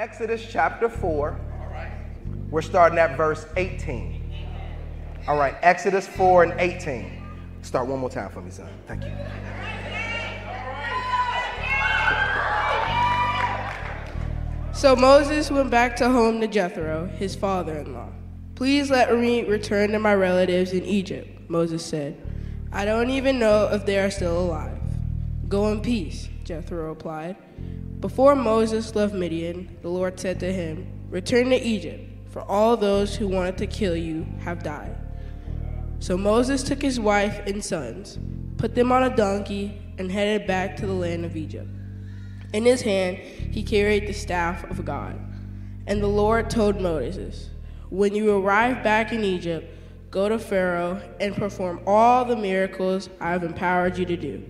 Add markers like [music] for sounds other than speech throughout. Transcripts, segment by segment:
Exodus chapter 4. We're starting at verse 18. All right, Exodus 4 and 18. Start one more time for me, son. Thank you. So Moses went back to home to Jethro, his father in law. Please let me return to my relatives in Egypt, Moses said. I don't even know if they are still alive. Go in peace, Jethro replied. Before Moses left Midian, the Lord said to him, Return to Egypt, for all those who wanted to kill you have died. So Moses took his wife and sons, put them on a donkey, and headed back to the land of Egypt. In his hand he carried the staff of God. And the Lord told Moses, When you arrive back in Egypt, go to Pharaoh and perform all the miracles I have empowered you to do.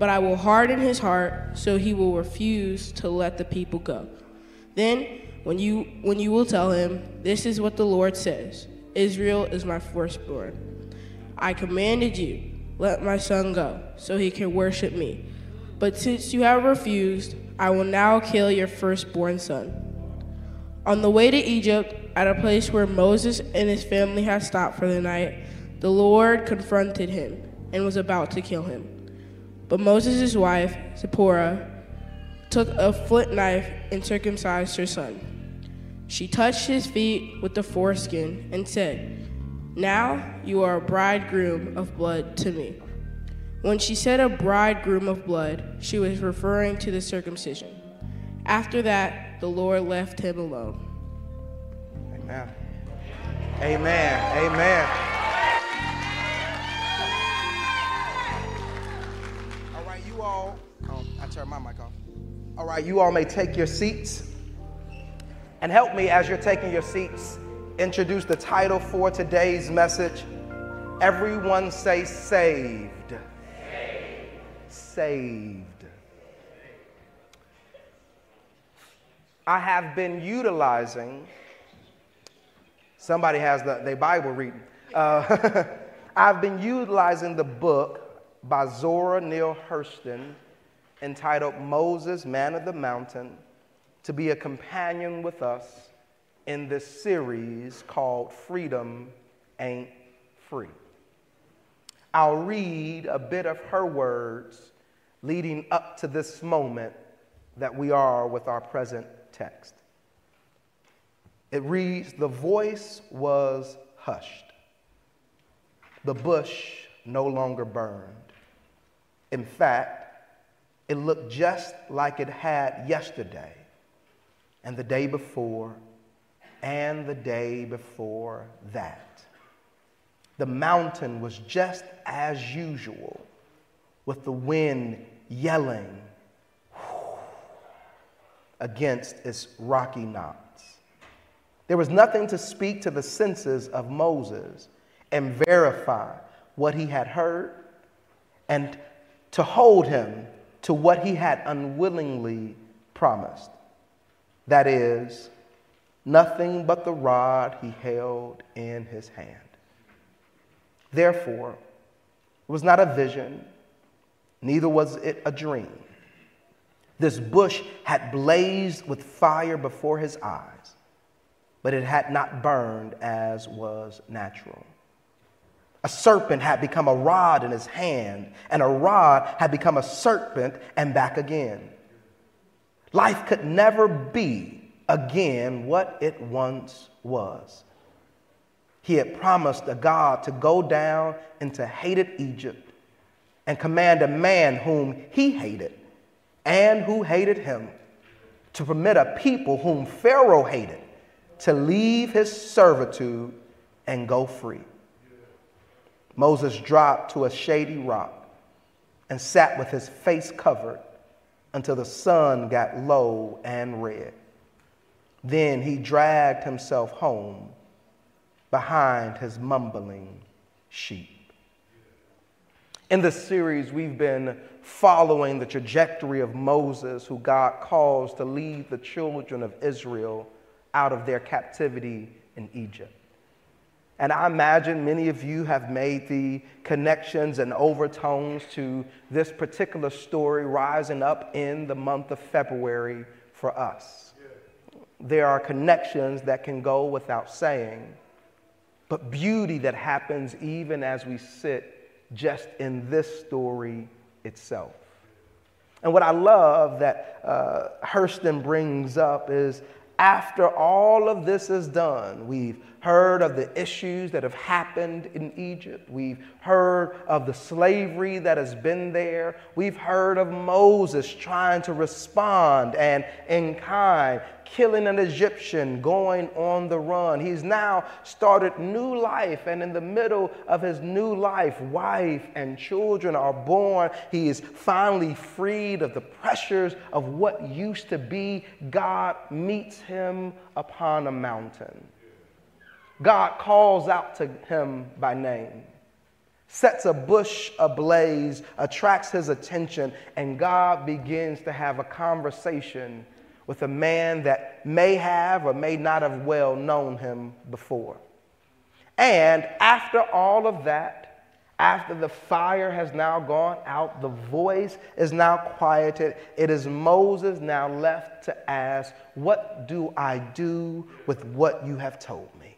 But I will harden his heart so he will refuse to let the people go. Then, when you, when you will tell him, This is what the Lord says Israel is my firstborn. I commanded you, let my son go, so he can worship me. But since you have refused, I will now kill your firstborn son. On the way to Egypt, at a place where Moses and his family had stopped for the night, the Lord confronted him and was about to kill him. But Moses' wife, Zipporah, took a flint knife and circumcised her son. She touched his feet with the foreskin and said, Now you are a bridegroom of blood to me. When she said a bridegroom of blood, she was referring to the circumcision. After that, the Lord left him alone. Amen. Amen. Amen. I my mic off. All right, you all may take your seats and help me as you're taking your seats introduce the title for today's message. Everyone say saved saved. I have been utilizing, somebody has the, the Bible reading. Uh, [laughs] I've been utilizing the book by Zora Neale Hurston entitled Moses, Man of the Mountain, to be a companion with us in this series called Freedom Ain't Free. I'll read a bit of her words leading up to this moment that we are with our present text. It reads The voice was hushed, the bush no longer burned. In fact, it looked just like it had yesterday, and the day before, and the day before that. The mountain was just as usual with the wind yelling against its rocky knots. There was nothing to speak to the senses of Moses and verify what he had heard and to hold him to what he had unwillingly promised. That is, nothing but the rod he held in his hand. Therefore, it was not a vision, neither was it a dream. This bush had blazed with fire before his eyes, but it had not burned as was natural. A serpent had become a rod in his hand, and a rod had become a serpent and back again. Life could never be again what it once was. He had promised a God to go down into hated Egypt and command a man whom he hated and who hated him to permit a people whom Pharaoh hated to leave his servitude and go free. Moses dropped to a shady rock and sat with his face covered until the sun got low and red. Then he dragged himself home behind his mumbling sheep. In this series, we've been following the trajectory of Moses, who God calls to lead the children of Israel out of their captivity in Egypt. And I imagine many of you have made the connections and overtones to this particular story rising up in the month of February for us. there are connections that can go without saying, but beauty that happens even as we sit just in this story itself. And what I love that uh, Hurston brings up is after all of this is done, we've heard of the issues that have happened in Egypt. We've heard of the slavery that has been there. We've heard of Moses trying to respond and in kind killing an Egyptian, going on the run. He's now started new life, and in the middle of his new life, wife and children are born. He is finally freed of the pressures of what used to be. God meets him upon a mountain. God calls out to him by name sets a bush ablaze, attracts his attention, and God begins to have a conversation with a man that may have or may not have well known him before. And after all of that, after the fire has now gone out, the voice is now quieted, it is Moses now left to ask, What do I do with what you have told me?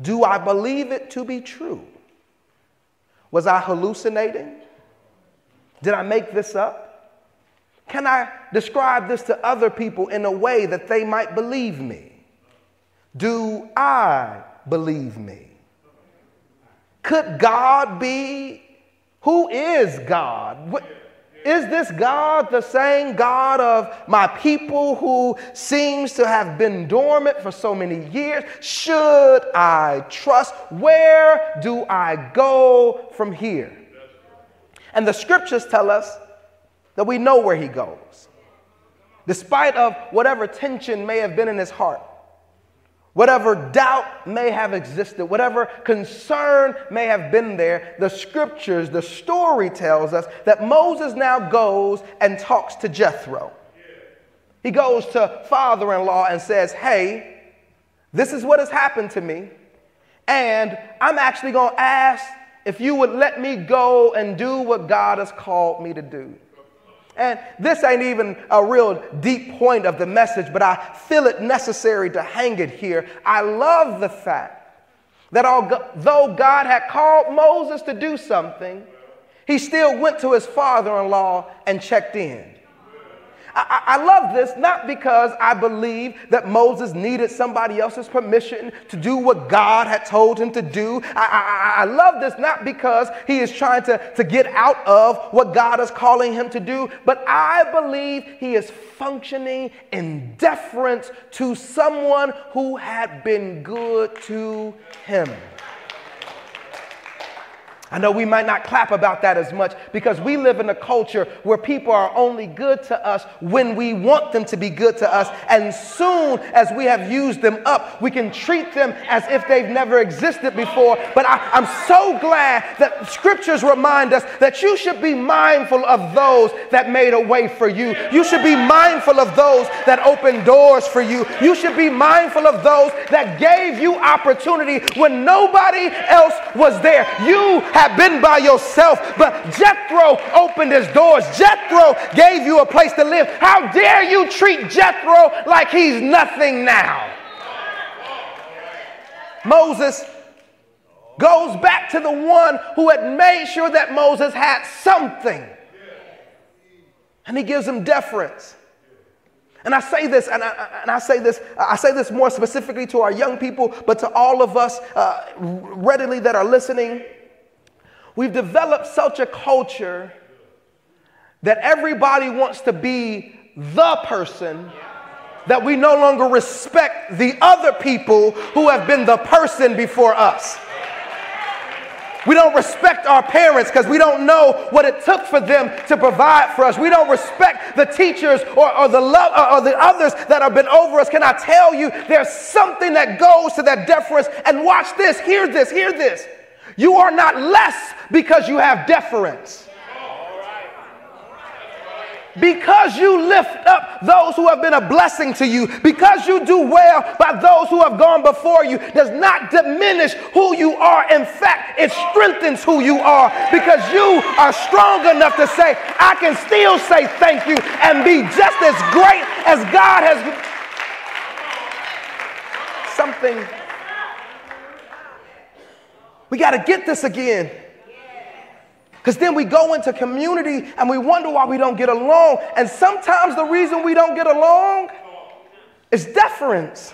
Do I believe it to be true? Was I hallucinating? Did I make this up? Can I describe this to other people in a way that they might believe me? Do I believe me? Could God be? Who is God? What, is this God the same God of my people who seems to have been dormant for so many years? Should I trust? Where do I go from here? And the scriptures tell us that we know where he goes. Despite of whatever tension may have been in his heart, whatever doubt may have existed, whatever concern may have been there, the scriptures, the story tells us that Moses now goes and talks to Jethro. He goes to father in law and says, Hey, this is what has happened to me. And I'm actually going to ask if you would let me go and do what God has called me to do. And this ain't even a real deep point of the message, but I feel it necessary to hang it here. I love the fact that although God had called Moses to do something, he still went to his father in law and checked in. I, I, love this not because I believe that Moses needed somebody else's permission to do what God had told him to do. I, I, I love this not because he is trying to, to get out of what God is calling him to do, but I believe he is functioning in deference to someone who had been good to him. I know we might not clap about that as much because we live in a culture where people are only good to us when we want them to be good to us. And soon as we have used them up, we can treat them as if they've never existed before. But I, am so glad that scriptures remind us that you should be mindful of those that made a way for you. You should be mindful of those that opened doors for you. You should be mindful of those that gave you opportunity when nobody else was there. You have have been by yourself, but Jethro opened his doors. Jethro gave you a place to live. How dare you treat Jethro like he's nothing now? Moses goes back to the one who had made sure that Moses had something. And he gives him deference. And I say this, and I, and I, say this, I say this more specifically to our young people, but to all of us uh, readily that are listening. We've developed such a culture that everybody wants to be the person that we no longer respect the other people who have been the person before us. We don't respect our parents because we don't know what it took for them to provide for us. We don't respect the teachers or, or the love or the others that have been over us. Can I tell you, there's something that goes to that deference. And watch this, hear this, hear this. You are not less because you have deference. Because you lift up those who have been a blessing to you, because you do well by those who have gone before you, does not diminish who you are. In fact, it strengthens who you are because you are strong enough to say, I can still say thank you and be just as great as God has something. We got to get this again. Because then we go into community and we wonder why we don't get along. And sometimes the reason we don't get along is deference.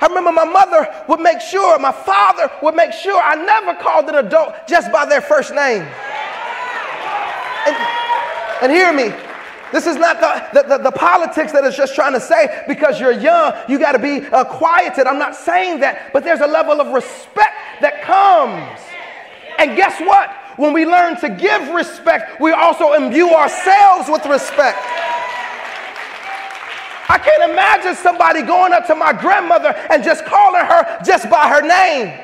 I remember my mother would make sure, my father would make sure I never called an adult just by their first name. And, and hear me, this is not the, the, the, the, politics that is just trying to say because you're young, you got to be uh, quieted. I'm not saying that, but there's a level of respect that comes. And guess what? When we learn to give respect, we also imbue ourselves with respect. I can't imagine somebody going up to my grandmother and just calling her just by her name.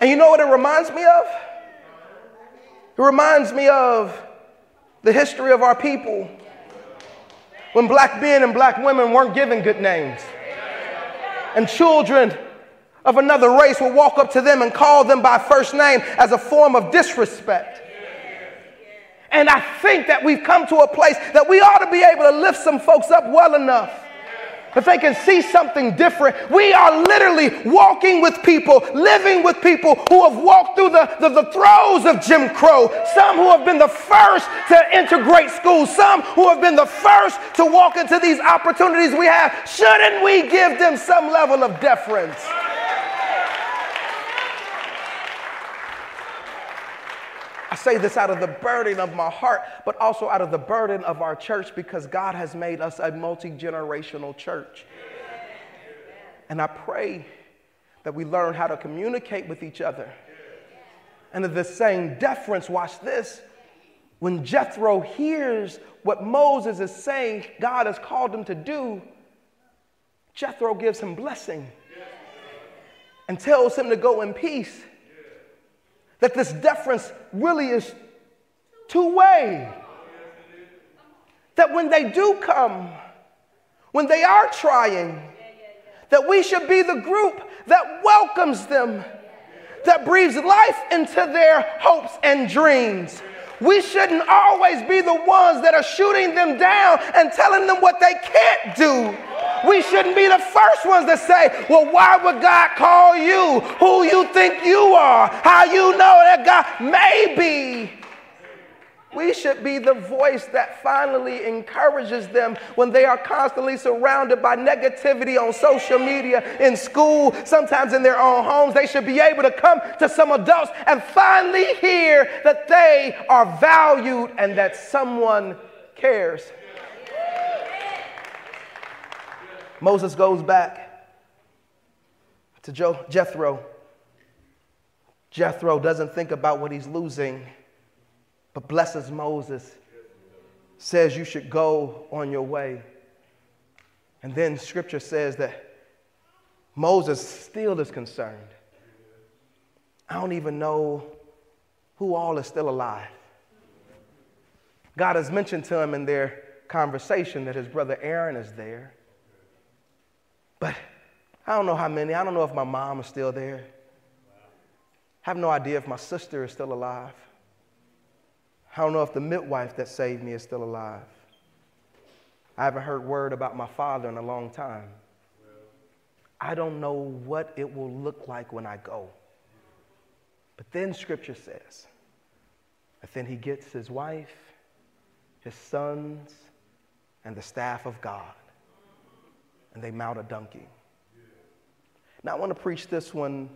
And you know what it reminds me of? It reminds me of the history of our people when black men and black women weren't given good names. And children of another race will walk up to them and call them by first name as a form of disrespect. And I think that we've come to a place that we ought to be able to lift some folks up well enough. If they can see something different, we are literally walking with people, living with people who have walked through the, the, the throes of Jim Crow. Some who have been the first to integrate schools, some who have been the first to walk into these opportunities we have. Shouldn't we give them some level of deference? I say this out of the burden of my heart, but also out of the burden of our church because God has made us a multi generational church. And I pray that we learn how to communicate with each other. And of the same deference, watch this. When Jethro hears what Moses is saying God has called him to do, Jethro gives him blessing and tells him to go in peace that this deference really is two way. That when they do come, when they are trying, that we should be the group that welcomes them, that breathes life into their hopes and dreams. We shouldn't always be the ones that are shooting them down and telling them what they can't do. We shouldn't be the first ones to say, Well, why would God call you? Who you think you are? How you know that God? Maybe. We should be the voice that finally encourages them when they are constantly surrounded by negativity on social media, in school, sometimes in their own homes. They should be able to come to some adults and finally hear that they are valued and that someone cares. Moses goes back to Jethro. Jethro doesn't think about what he's losing, but blesses Moses, says you should go on your way. And then scripture says that Moses still is concerned. I don't even know who all is still alive. God has mentioned to him in their conversation that his brother Aaron is there. But I don't know how many. I don't know if my mom is still there. I have no idea if my sister is still alive. I don't know if the midwife that saved me is still alive. I haven't heard word about my father in a long time. I don't know what it will look like when I go. But then scripture says that then he gets his wife, his sons, and the staff of God and they mount a donkey. Now, I want to preach this one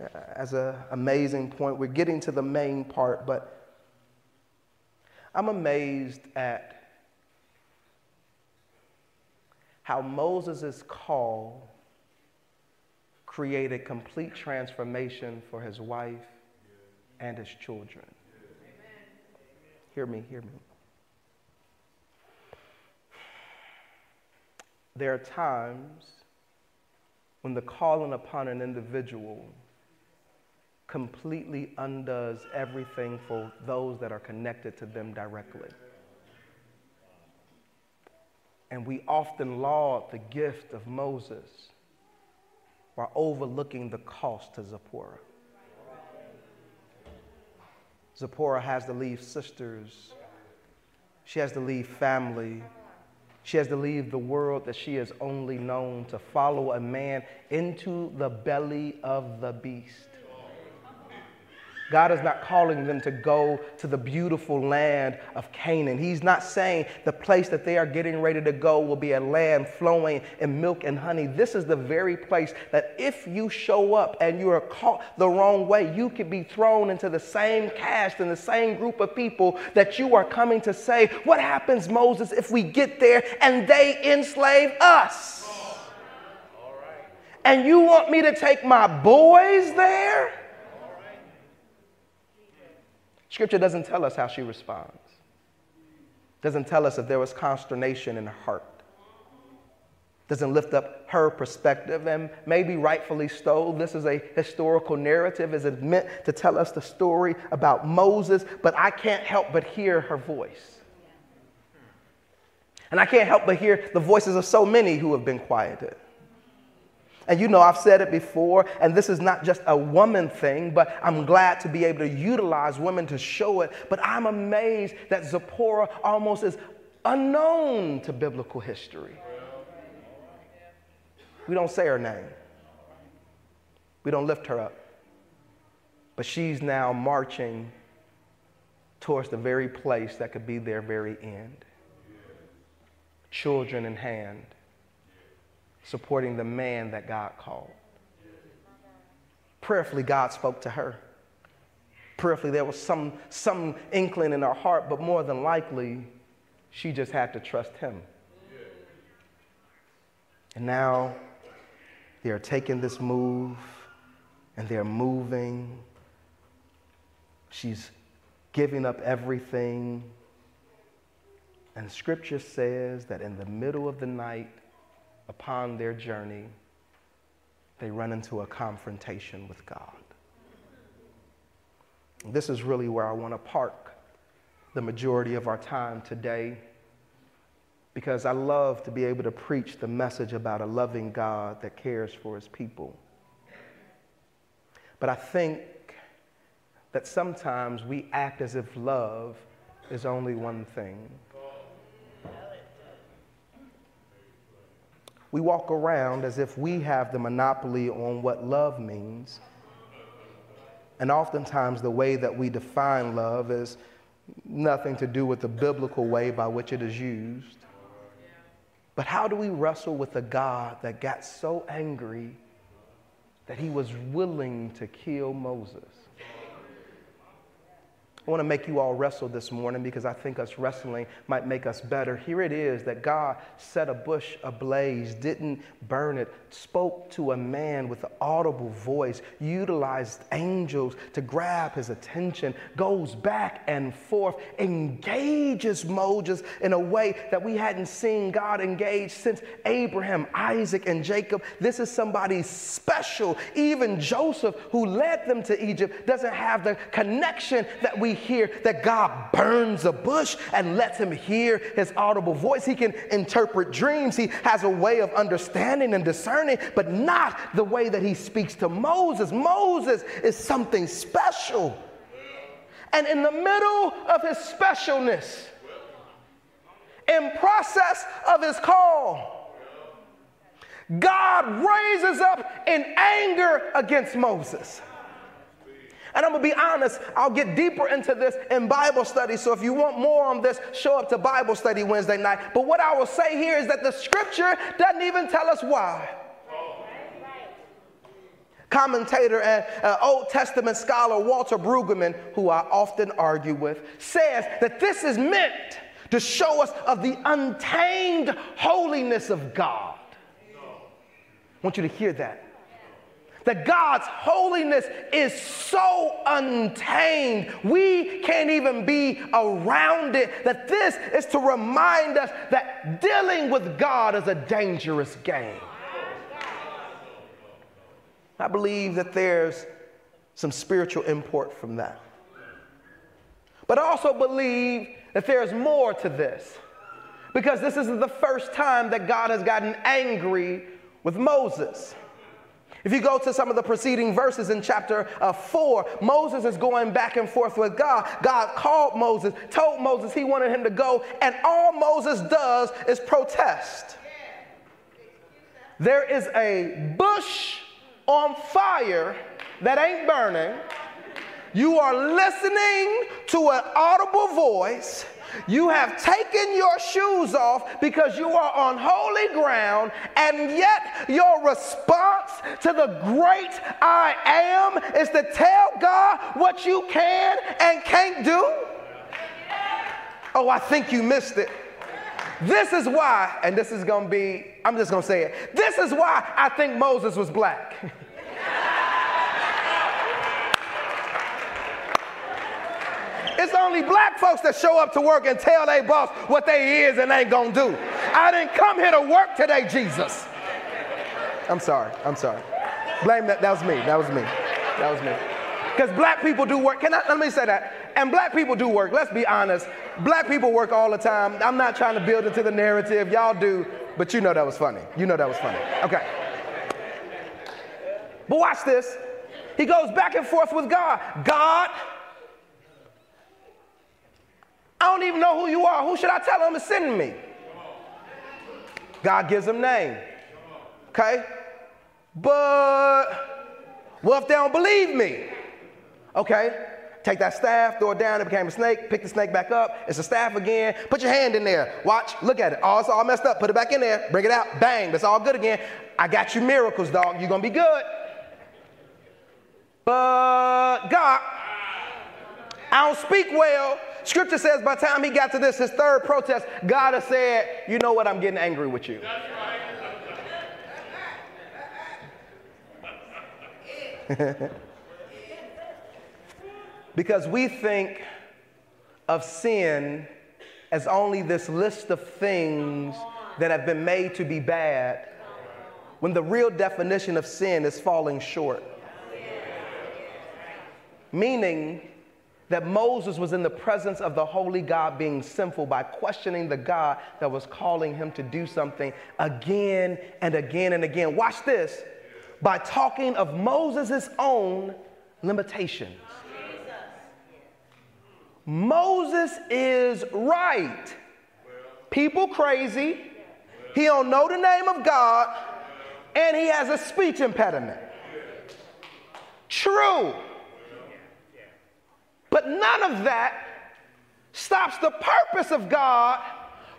uh, as an amazing point. We're getting to the main part, but I'm amazed at how Moses' call created complete transformation for his wife and his children. Hear me, hear me. There are times when the calling upon an individual completely undoes everything for those that are connected to them directly. And we often laud the gift of Moses while overlooking the cost to Zipporah. Zipporah has to leave sisters, she has to leave family, She has to leave the world that she has only known to follow a man into the belly of the beast. God is not calling them to go to the beautiful land of Canaan. He's not saying the place that they are getting ready to go will be a land flowing in milk and honey. This is the very place that if you show up and you are caught the wrong way, you could be thrown into the same caste and the same group of people that you are coming to say, What happens, Moses, if we get there and they enslave us? And you want me to take my boys there? Scripture doesn't tell us how she responds. Doesn't tell us if there was consternation in her heart. Doesn't lift up her perspective, and maybe rightfully so. This is a historical narrative. Is it meant to tell us the story about Moses? But I can't help but hear her voice. And I can't help but hear the voices of so many who have been quieted. And you know, I've said it before, and this is not just a woman thing, but I'm glad to be able to utilize women to show it. But I'm amazed that Zipporah almost is unknown to biblical history. We don't say her name, we don't lift her up. But she's now marching towards the very place that could be their very end. Children in hand supporting the man that God called. Prayerfully, God spoke to her. Prayerfully, there was some, some inkling in her heart, but more than likely, she just had to trust him. And now they are taking this move and they're moving. She's giving up everything. And scripture says that in the middle of the night, upon their journey, they run into a confrontation with God. This is really where I want to park the majority of our time today because I love to be able to preach the message about a loving God that cares for his people. But I think that sometimes we act as if love is only one thing. We walk around as if we have the monopoly on what love means. And oftentimes, the way that we define love is nothing to do with the biblical way by which it is used. But how do we wrestle with a God that got so angry that he was willing to kill Moses? I want to make you all wrestle this morning because I think us wrestling might make us better. Here it is that God set a bush ablaze, didn't burn it, spoke to a man with an audible voice, utilized angels to grab his attention, goes back and forth, engages Moses in a way that we hadn't seen God engage since Abraham, Isaac, and Jacob. This is somebody special. Even Joseph, who led them to Egypt, doesn't have the connection that we hear that God burns a bush and lets him hear his audible voice. He can interpret dreams. He has a way of understanding and discerning, but not the way that he speaks to Moses. Moses is something special. And in the middle of his specialness, in process of his call, God raises up in anger against Moses. And I'm gonna be honest, I'll get deeper into this in Bible study. So if you want more on this, show up to Bible study Wednesday night. But what I will say here is that the scripture doesn't even tell us why. Commentator and uh, Old Testament scholar Walter Brueggemann, who I often argue with, says that this is meant to show us of the untamed holiness of God. I want you to hear that that God's holiness is so untamed, we can't even be around it. That this is to remind us that dealing with God is a dangerous game. I believe that there's some spiritual import from that. But I also believe that there's more to this because this isn't the first time that God has gotten angry with Moses. If you go to some of the preceding verses in chapter uh, 4, Moses is going back and forth with God. God called Moses, told Moses he wanted him to go, and all Moses does is protest. There is a bush on fire that ain't burning. You are listening to an audible voice you have taken your shoes off because you are on holy ground, and yet your response to the great I am is to tell God what you can and can't do? Oh, I think you missed it. This is why, and this is gonna be, I'm just gonna say it. This is why I think Moses was black. [laughs] It's only black folks that show up to work and tell their boss what they is and ain't gonna do. I didn't come here to work today, Jesus. I'm sorry. I'm sorry. Blame that. That was me. That was me. That was me. Because black people do work. Can I, let me say that. And black people do work. Let's be honest. Black people work all the time. I'm not trying to build into the narrative. Y'all do. But you know that was funny. You know that was funny. Okay. But watch this. He goes back and forth with God. God, I don't even know who you are. Who should I tell him to send me? God gives him name. Okay? But what if they don't believe me? Okay? Take that staff, throw it down, it became a snake, pick the snake back up, it's a staff again. Put your hand in there. Watch, look at it. Oh, it's all messed up. Put it back in there, bring it out, bang, it's all good again. I got you miracles, dog. You're gonna be good. But God, I don't speak well. Scripture says by the time he got to this, his third protest, God has said, You know what? I'm getting angry with you. [laughs] because we think of sin as only this list of things that have been made to be bad, when the real definition of sin is falling short. Meaning, that Moses was in the presence of the holy God being sinful by questioning the God that was calling him to do something again and again and again. Watch this by talking of Moses' own limitations. Moses is right. People crazy. He don't know the name of God and he has a speech impediment. True. But none of that stops the purpose of God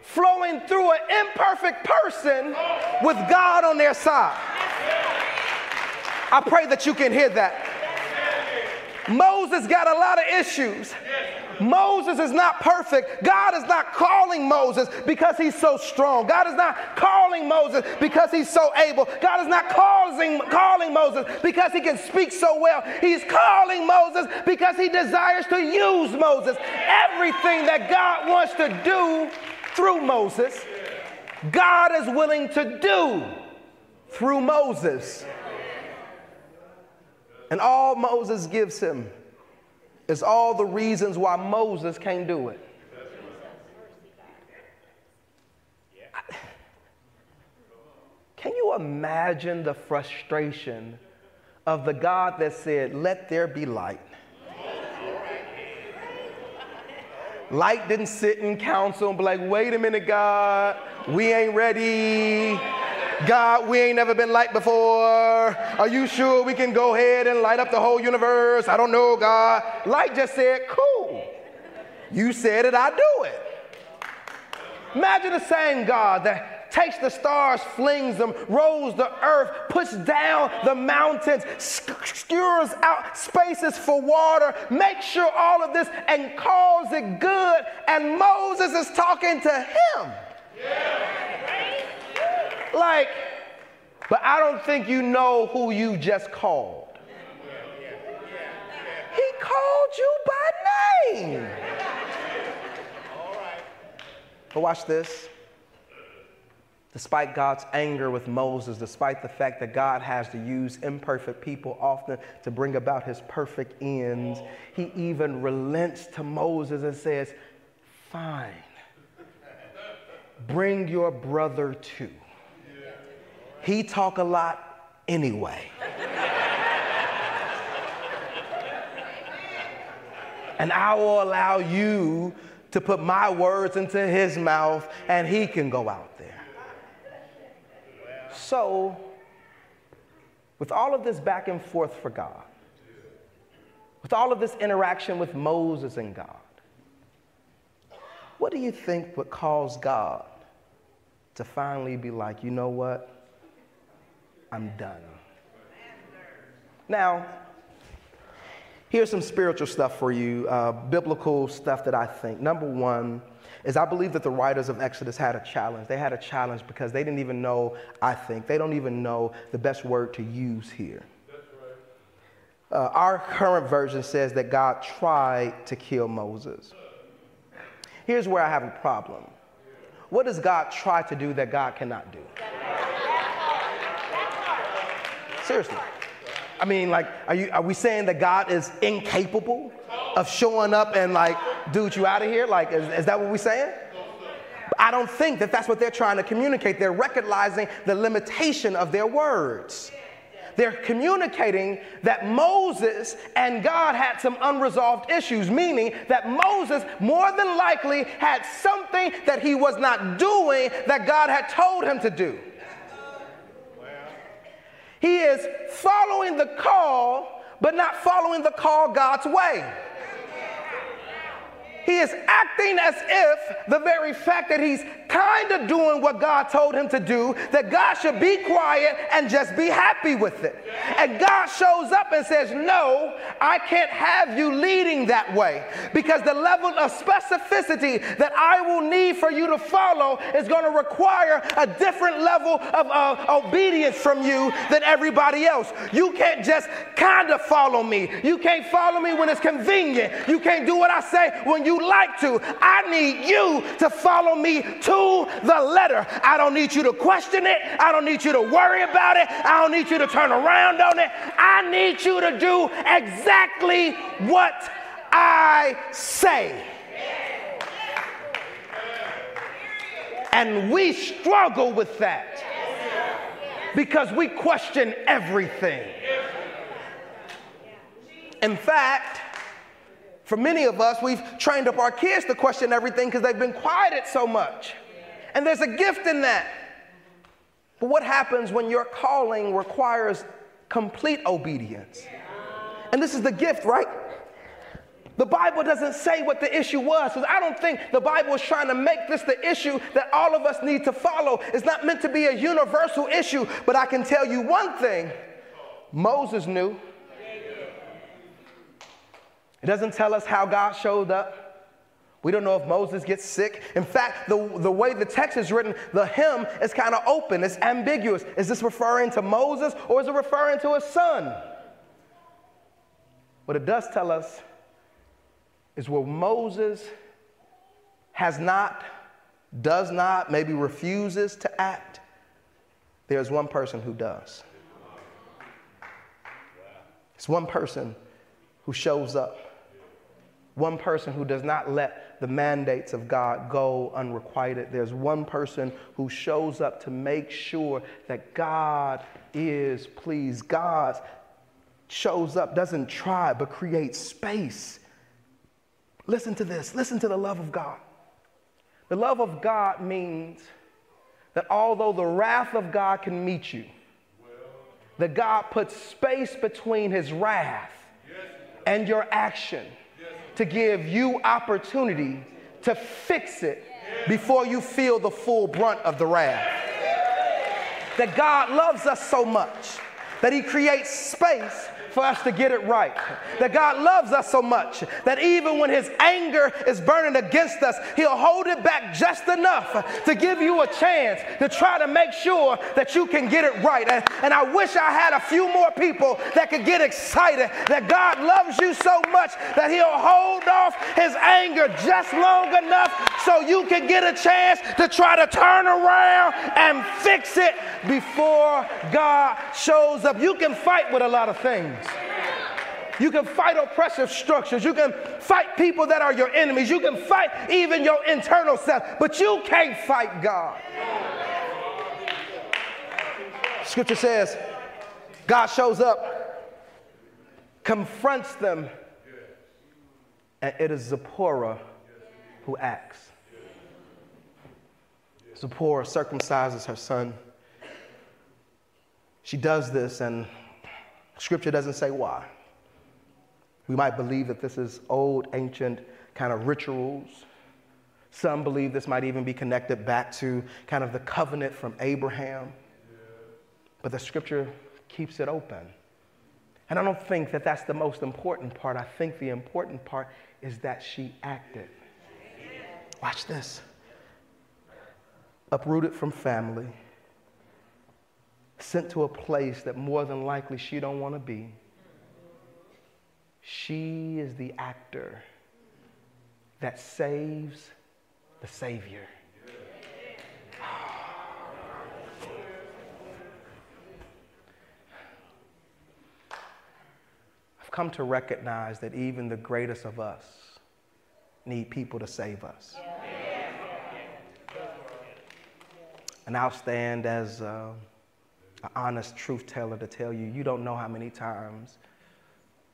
flowing through an imperfect person with God on their side. I pray that you can hear that. Moses got a lot of issues. Moses is not perfect. God is not calling Moses because he's so strong. God is not calling Moses because he's so able. God is not causing, calling Moses because he can speak so well. He's calling Moses because he desires to use Moses. Everything that God wants to do through Moses, God is willing to do through Moses. And all Moses gives him is all the reasons why Moses can't do it. Can you imagine the frustration of the God that said, Let there be light? Light didn't sit in council and be like, Wait a minute, God, we ain't ready. God, we ain't never been light before. Are you sure we can go ahead and light up the whole universe? I don't know, God. Light just said, cool. You said it, I do it. Imagine the same God that takes the stars, flings them, rolls the earth, puts down the mountains, skewers out spaces for water, makes sure all of this and calls it good. And Moses is talking to him. Yeah. Like, but I don't think you know who you just called. He called you by name. But watch this. Despite God's anger with Moses, despite the fact that God has to use imperfect people often to bring about his perfect ends, he even relents to Moses and says, Fine, bring your brother too. He talk a lot anyway. and I will allow you to put my words into his mouth and he can go out there. So, with all of this back and forth for God, with all of this interaction with Moses and God, what do you think would cause God to finally be like, you know what? I'm done. Now, here's some spiritual stuff for you, uh, biblical stuff that I think. Number one is I believe that the writers of Exodus had a challenge. They had a challenge because they didn't even know, I think, they don't even know the best word to use here. Uh, our current version says that God tried to kill Moses. Here's where I have a problem. What does God try to do that God cannot do? Seriously. I mean, like, are, you, are we saying that God is incapable of showing up and, like, dude, you out of here? Like, is, is that what we're saying? I don't think that that's what they're trying to communicate. They're recognizing the limitation of their words. They're communicating that Moses and God had some unresolved issues, meaning that Moses more than likely had something that he was not doing that God had told him to do. He is following the call, but not following the call God's way. He is acting as if the very fact that he's kind of doing what God told him to do, that God should be quiet and just be happy with it. And God shows up and says, No, I can't have you leading that way because the level of specificity that I will need for you to follow is going to require a different level of uh, obedience from you than everybody else. You can't just kind of follow me. You can't follow me when it's convenient. You can't do what I say when you like to. I need you to follow me to the letter. I don't need you to question it. I don't need you to worry about it. I don't need you to turn around on it. I need you to do exactly what I say. And we struggle with that because we question everything. In fact, for many of us, we've trained up our kids to question everything because they've been quieted so much. And there's a gift in that. But what happens when your calling requires complete obedience? And this is the gift, right? The Bible doesn't say what the issue was. Because I don't think the Bible is trying to make this the issue that all of us need to follow. It's not meant to be a universal issue. But I can tell you one thing Moses knew. It doesn't tell us how God showed up. We don't know if Moses gets sick. In fact, the, the way the text is written, the him is kind of open, it's ambiguous. Is this referring to Moses or is it referring to his son? What it does tell us is where Moses has not, does not, maybe refuses to act, there's one person who does. It's one person who shows up one person who does not let the mandates of God go unrequited. There's one person who shows up to make sure that God is pleased. God shows up, doesn't try, but creates space. Listen to this. Listen to the love of God. The love of God means that although the wrath of God can meet you, that God puts space between his wrath and your action to give you opportunity to fix it before you feel the full brunt of the wrath. That God loves us so much that He creates space for us to get it right. That God loves us so much that even when His anger is burning against us, He'll hold it back just enough to give you a chance to try to make sure that you can get it right. And, and I wish I had a few more people that could get excited that God loves you so much that He'll hold off His anger just long enough so you can get a chance to try to turn around and fix it before God shows up. You can fight with a lot of things. You can fight oppressive structures. You can fight people that are your enemies. You can fight even your internal self, but you can't fight God. Scripture says God shows up, confronts them, And it is Zipporah who acts. Zipporah circumcises her son. She does this, and scripture doesn't say why. We might believe that this is old, ancient kind of rituals. Some believe this might even be connected back to kind of the covenant from Abraham. But the scripture keeps it open. And I don't think that that's the most important part. I think the important part is that she acted. Watch this. Uprooted from family, sent to a place that more than likely she don't want to be. She is the actor that saves the Savior. [sighs] I've come to recognize that even the greatest of us need people to save us. And I'll stand as uh, an honest truth teller to tell you, you don't know how many times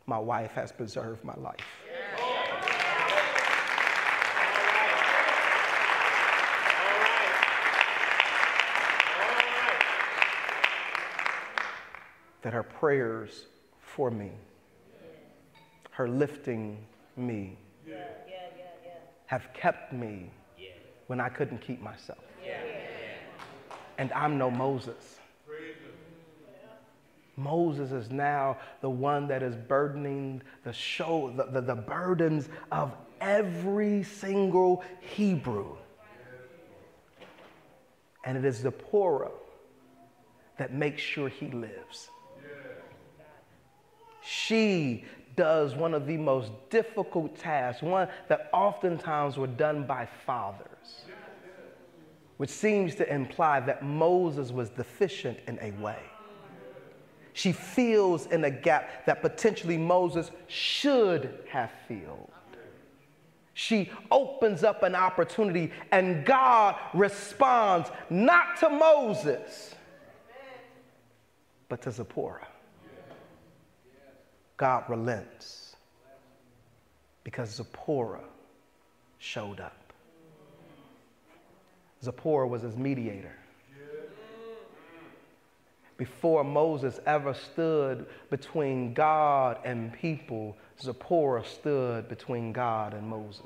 my wife has preserved my life. That her prayers for me, her lifting me, have kept me when I couldn't keep myself. And I'm no Moses. Moses is now the one that is burdening the show, the, the, the burdens of every single Hebrew. And it is the Zipporah that makes sure he lives. She does one of the most difficult tasks, one that oftentimes were done by fathers, which seems to imply that Moses was deficient in a way. She fills in a gap that potentially Moses should have filled. She opens up an opportunity, and God responds not to Moses, but to Zipporah. God relents because Zipporah showed up. Zipporah was his mediator before Moses ever stood between God and people, Zipporah stood between God and Moses.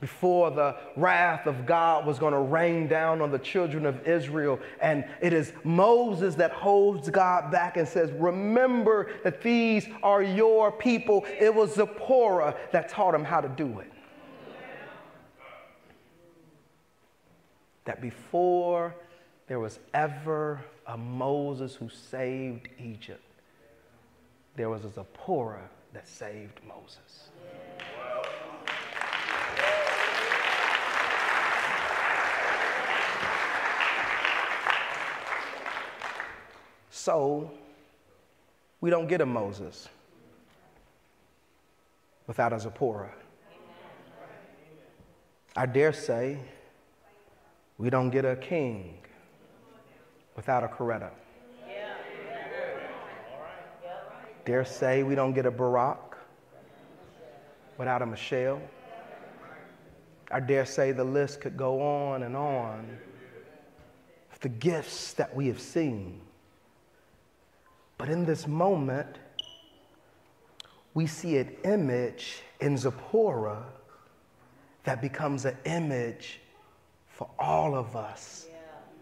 Before the wrath of God was going to rain down on the children of Israel, and it is Moses that holds God back and says, Remember that these are your people. It was Zipporah that taught him how to do it. That before there was ever a Moses who saved Egypt, there was a Zipporah that saved Moses. So, we don't get a Moses without a Zipporah. I dare say we don't get a king without a Coretta. Dare say we don't get a Barack without a Michelle. I dare say the list could go on and on the gifts that we have seen. But in this moment, we see an image in Zipporah that becomes an image for all of us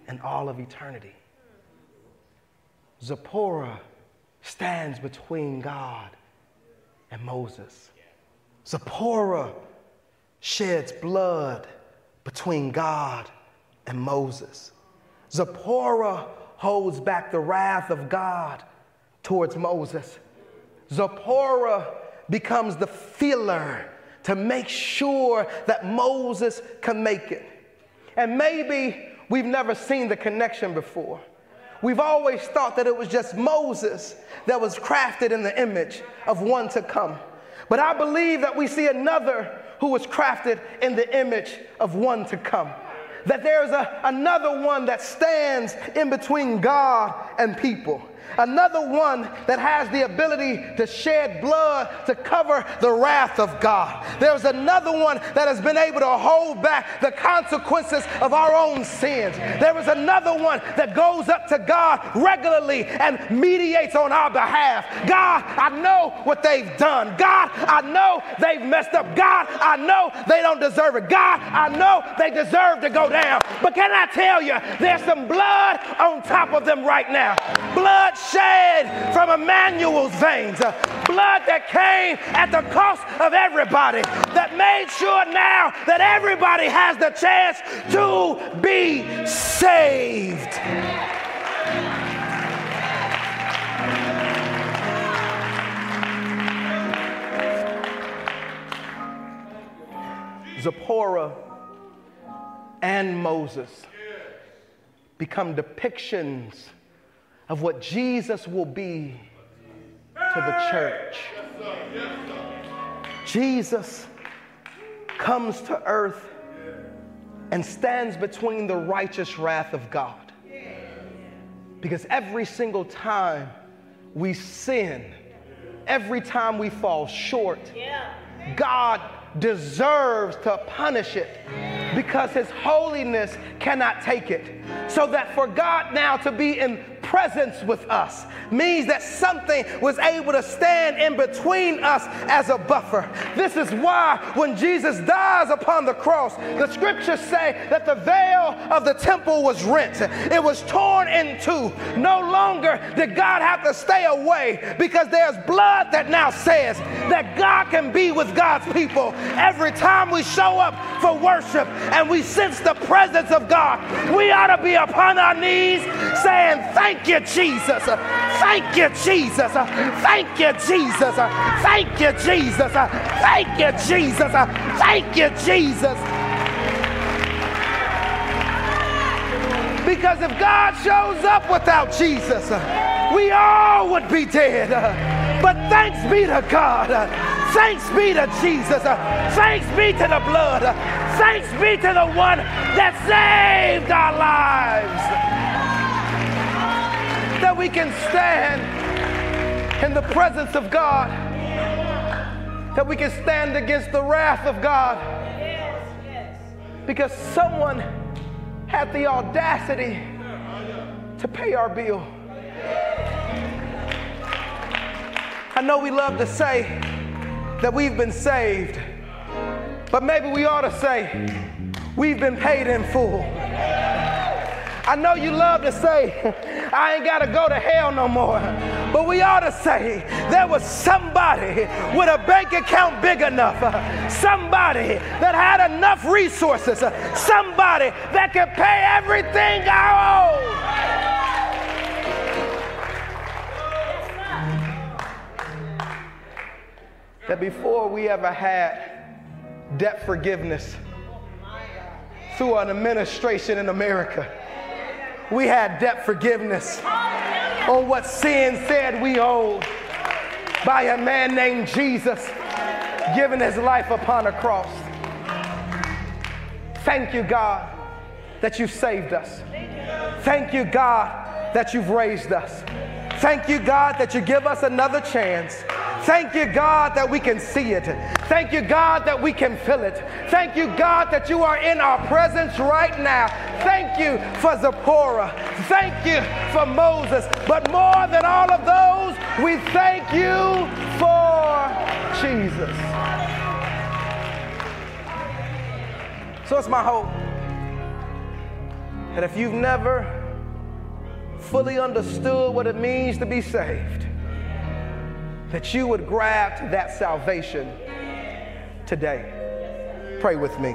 and all of eternity. Zipporah stands between God and Moses. Zipporah sheds blood between God and Moses. Zipporah holds back the wrath of God towards Moses. Zipporah becomes the filler to make sure that Moses can make it. And maybe we've never seen the connection before. We've always thought that it was just Moses that was crafted in the image of one to come. But I believe that we see another who was crafted in the image of one to come. That there's a, another one that stands in between God and people another one that has the ability to shed blood to cover the wrath of God. There's another one that has been able to hold back the consequences of our own sins. There is another one that goes up to God regularly and mediates on our behalf. God, I know what they've done. God, I know they've messed up. God, I know they don't deserve it. God, I know they deserve to go down. But can I tell you, there's some blood on top of them right now. Blood shed from Emmanuel's veins, uh, blood that came at the cost of everybody, that made sure now that everybody has the chance to be saved. Zipporah and Moses become depictions of what Jesus will be to the church. Jesus comes to earth and stands between the righteous wrath of God. Because every single time we sin, every time we fall short, God deserves to punish it because his holiness cannot take it. So that for God now to be in presence with us means that something was able to stand in between us as a buffer. This is why when Jesus dies upon the cross, the scriptures say that the veil of the temple was rent, it was torn in two. No longer did God have to stay away because there's blood that now says that God can be with God's people. Every time we show up for worship and we sense the presence of God, we ought to be upon our knees saying, Thank you, Jesus. Thank you, Jesus. Thank you, Jesus. Thank you, Jesus. Thank you, Jesus. Thank you, Jesus. Because if God shows up without Jesus, we all would be dead. But thanks be to God. Thanks be to Jesus. Thanks be to the blood. Thanks be to the one that saved our lives that we can stand in the presence of God, that we can stand against the wrath of God. Because someone had the audacity to pay our bill. I know we love to say that we've been saved, but maybe we ought to say we've been paid in full. I know you love to say, [laughs] I ain't got to go to hell no more. But we ought to say, there was somebody with a bank account big enough, somebody that had enough resources, somebody that could pay everything I owe. That before we ever had debt forgiveness through an administration in America, we had debt forgiveness on what sin said we owed by a man named Jesus giving his life upon a cross. Thank you, God, that you saved us. Thank you, God, that you've raised us. Thank you, God, that you give us another chance. Thank you, God, that we can see it. Thank you, God, that we can feel it. Thank you, God, that you are in our presence right now. Thank you for Zipporah. Thank you for Moses. But more than all of those, we thank you for Jesus. So it's my hope that if you've never fully understood what it means to be saved, that you would grab that salvation today. Pray with me.